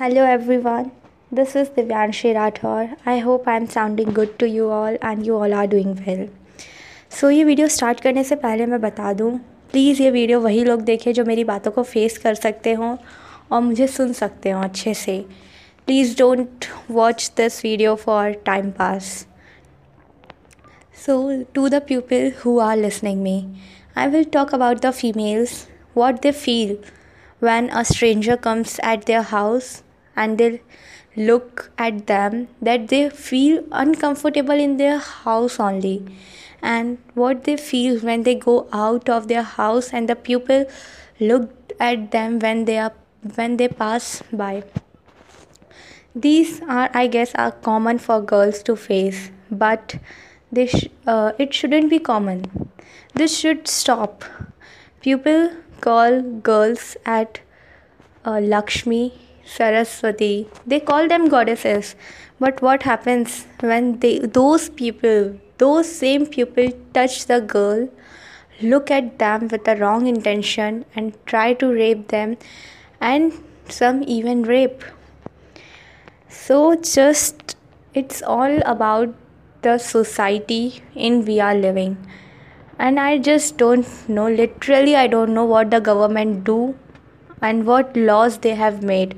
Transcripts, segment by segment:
Hello everyone this is Divyanshi Rathore I hope I am sounding good to you all and you all are doing well so ये video start करने से पहले मैं बता दूँ please ये video वही लोग देखें जो मेरी बातों को फेस कर सकते हों और मुझे सुन सकते हों अच्छे से। Please don't watch this video for time pass so to people who are listening me I will talk about the females what they feel when a stranger comes at their house and they look at them that they feel uncomfortable in their house only. And what they feel when they go out of their house and the people look at them when they are when they pass by. These are i guess are common for girls to face but this uh, it shouldn't be common. This should stop. People call girls at uh, Lakshmi, Saraswati. They call them goddesses. But what happens when they those people, those same people touch the girl, look at them with the wrong intention and try to rape them and some even rape. So just it's all about the society in we are living and i just don't know literally i don't know what the government do and what laws they have made.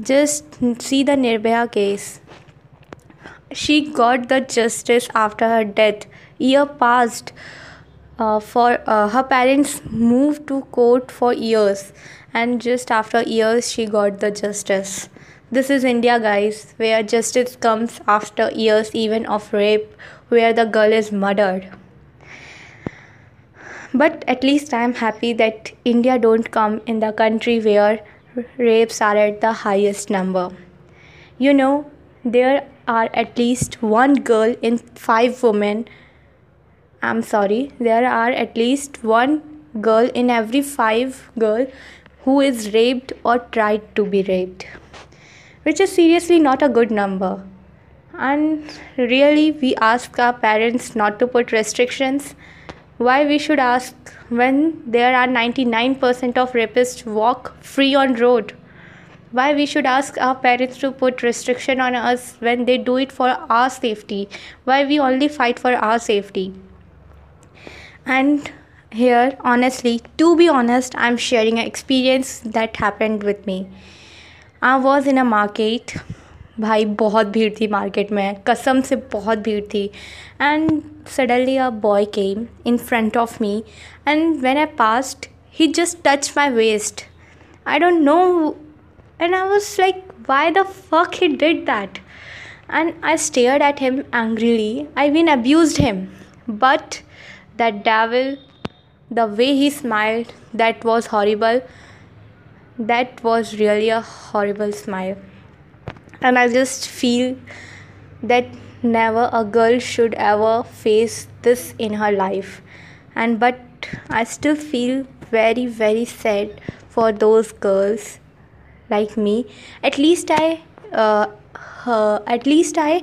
Just see the nirbhaya case. She got the justice after her death. Year passed uh, for uh, her parents moved to court for years and just after years she got the justice. This is india guys where justice comes after years even of rape where the girl is murdered but at least i am happy that india don't come in the country where rapes are at the highest number. You know there are at least one girl in 5 women. I'm sorry. There are at least one girl in every 5 girl who is raped or tried to be raped which is seriously not a good number. And really we ask our parents not to put restrictions why we should ask when there are 99% of rapists walk free on road? Why we should ask our parents to put restriction on us when they do it for our safety? Why we only fight for our safety? And here honestly to be honest i'm sharing an experience that happened with me. I was in a market भाई बहुत भीड़ थी market में, कसम से बहुत भीड़ थी। And suddenly a boy came in front of me and when I passed he just touch my waist I don't know and I was like why the fuck he did that and I stared at him angrily I mean abuse him but that devil the way he smiled that was horrible that was really a horrible smile and I just feel that never a girl should ever face this in her life. And but I still feel very very sad for those girls like me. At least I uh, uh, at least I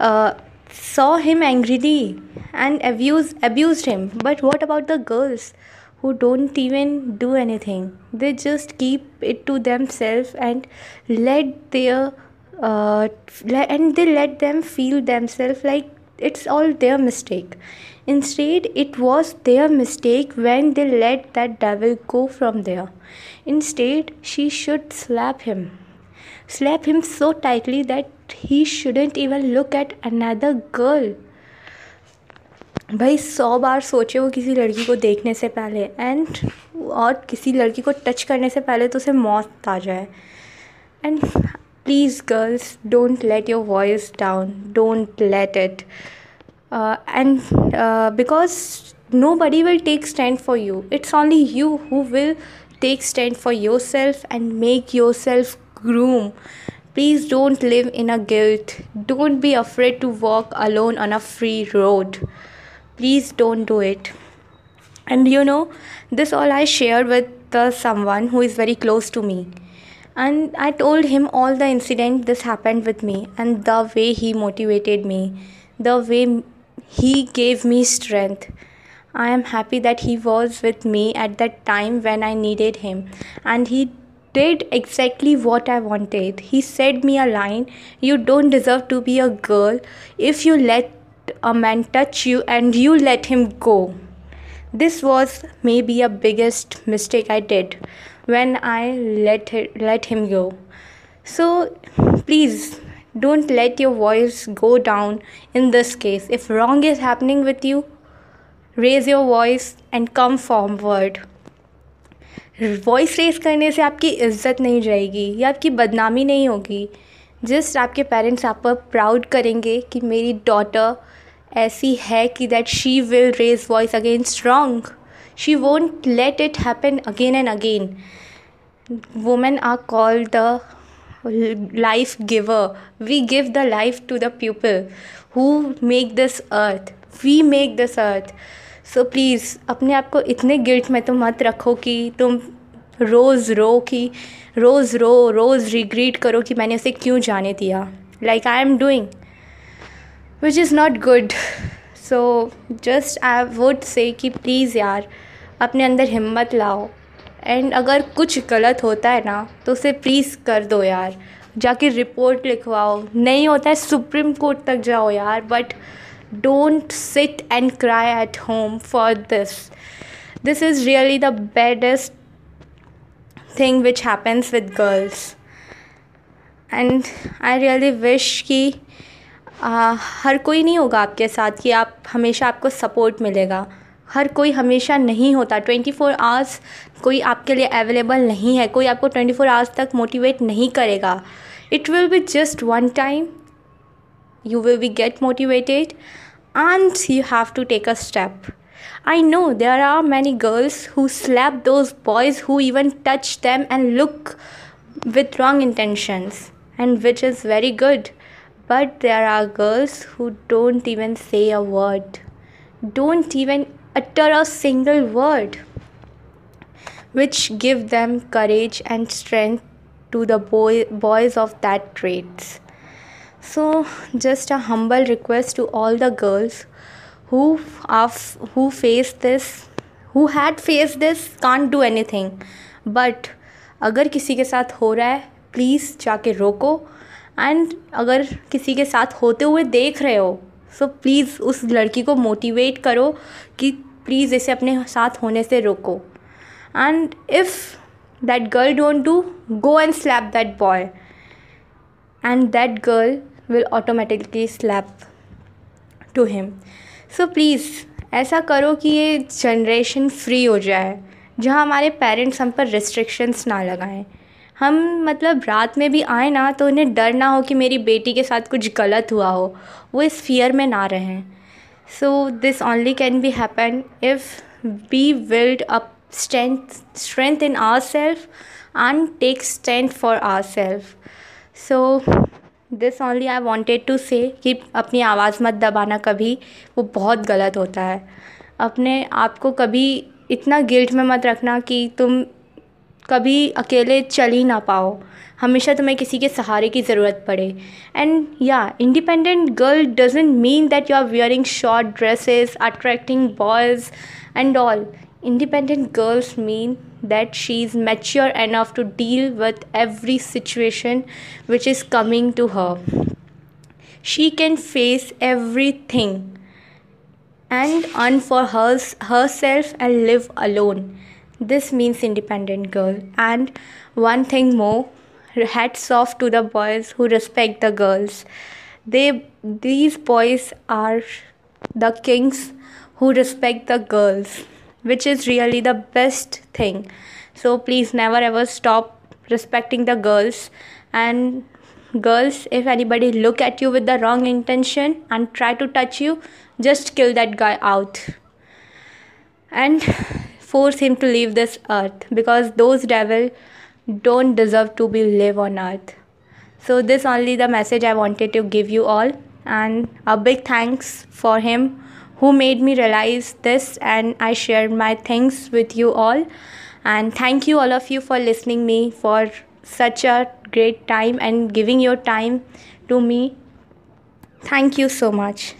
uh, saw him angrily and abused abused him. But what about the girls who don't even do anything? They just keep it to themselves and let their uh, and they let them feel themselves like it's all their mistake. Instead, it was their mistake when they let that devil go from there. Instead, she should slap him. Slap him so tightly that he shouldn't even look at another girl. भाई सौ बार सोचे वो किसी लड़की को देखने से पहले एंड और किसी लड़की को टच करने से पहले तो उसे मौत आ जाए and please girls don't let your voice down. Don't let it. Uh, and uh, because nobody will take stand for you. It's only you who will take stand for yourself and make yourself groom. Please don't live in a guilt. Don't be afraid to walk alone on a free road. Please don't do it. And you know this all i share with uh, someone who is very close to me and I told him all the incident this happened with me and the way he motivated me, the way he gave me strength. I am happy that he was with me at that time when I needed him and he did exactly what I wanted. He said me a line You don't deserve to be a girl if you let a man touch you and you let him go. This was maybe a biggest mistake I did when I let let him go. So please don't let your voice go down in this case. If wrong is happening with you, raise your voice and come forward. Voice raise करने से आपकी इज्जत नहीं जाएगी या आपकी बदनामी नहीं होगी जस्ट आपके पेरेंट्स आप पर प्राउड करेंगे कि मेरी डॉटर ऐसी है कि that she will raise voice against wrong she won't let it happen again and again women are called the life giver. We give the life to the people who make this earth. We make this earth. So so please अपने आप को इतने guilt में तो मत रखो कि तुम रोज़ रो कि, रोज़ रो, रोज़ रिग्रीट करो कि मैंने उसे क्यों जाने दिया like I am doing which is not good so just I would say कि प्लीज़ यार, अपने अंदर हिम्मत लाओ। एंड अगर कुछ गलत होता है ना तो उसे प्लीज़ कर दो यार। जाके रिपोर्ट लिखवाओ। नहीं होता है, सुप्रीम कोर्ट तक जाओ यार but don't sit and cry at home for this this is really the baddest thing which happens with girls and I really wish कि हर कोई नहीं होगा आपके साथ कि आप, हमेशा आपको सपोर्ट मिलेगा। हर कोई हमेशा नहीं होता। ट्वेंटी फोर आवर्स कोई आपके लिए अवेलेबल नहीं है। कोई आपको ट्वेंटी फोर आवर्स तक मोटिवेट नहीं करेगा। It will be just one time you will be get motivated and you have to take a step I know there are many girls who slap those boys who even touch them and look with wrong intentions and which is very good but there are girls who don't even say a word don't even utter a single word which give them courage and strength to the boy, boys of that traits so just a humble request to all the girls who are who face this who had faced this can't do anything but अगर किसी के साथ हो रहा है please जाके रोको and अगर किसी के साथ होते हुए देख रहे हो सो प्लीज़ उस लड़की को मोटिवेट करो कि प्लीज़ इसे अपने साथ होने से रोको। And if that girl don't do go and slap that boy and that girl will automatically slap to him so please ऐसा करो कि ये जनरेशन फ्री हो जाए, जहाँ हमारे पेरेंट्स हम पर रिस्ट्रिक्शंस ना लगाएँ। हम मतलब रात में भी आए ना तो उन्हें डर ना हो कि मेरी बेटी के साथ कुछ गलत हुआ हो। वो इस फियर में ना रहें। So this only can be happen if we build up strength strength in our self and take strength for our self so this only I wanted to say कि अपनी आवाज़ मत दबाना कभी। वो बहुत गलत होता है। अपने आप को कभी इतना गिल्ट में मत रखना कि तुम कभी अकेले चल ही ना पाओ। हमेशा तुम्हें किसी के सहारे की ज़रूरत पड़े। एंड या independent girl doesn't mean that you are wearing short dresses attracting boys and all independent girls mean that she is mature enough to deal with every situation which is coming to her she can face every thing and earn for hers her self and live alone this means independent girl. And one thing more, hats off to the boys who respect the girls. They these boys are the kings who respect the girls, which is really the best thing. So please never ever stop respecting the girls and girls if anybody look at you with the wrong intention and try to touch you just kill that guy out and force him to leave this earth because those devil don't deserve to be live on earth. So this only the message i wanted to give you all and a big thanks for him who made me realize this and i shared my things with you all. And thank you all of you for listening me for such a great time and giving your time to me. Thank you so much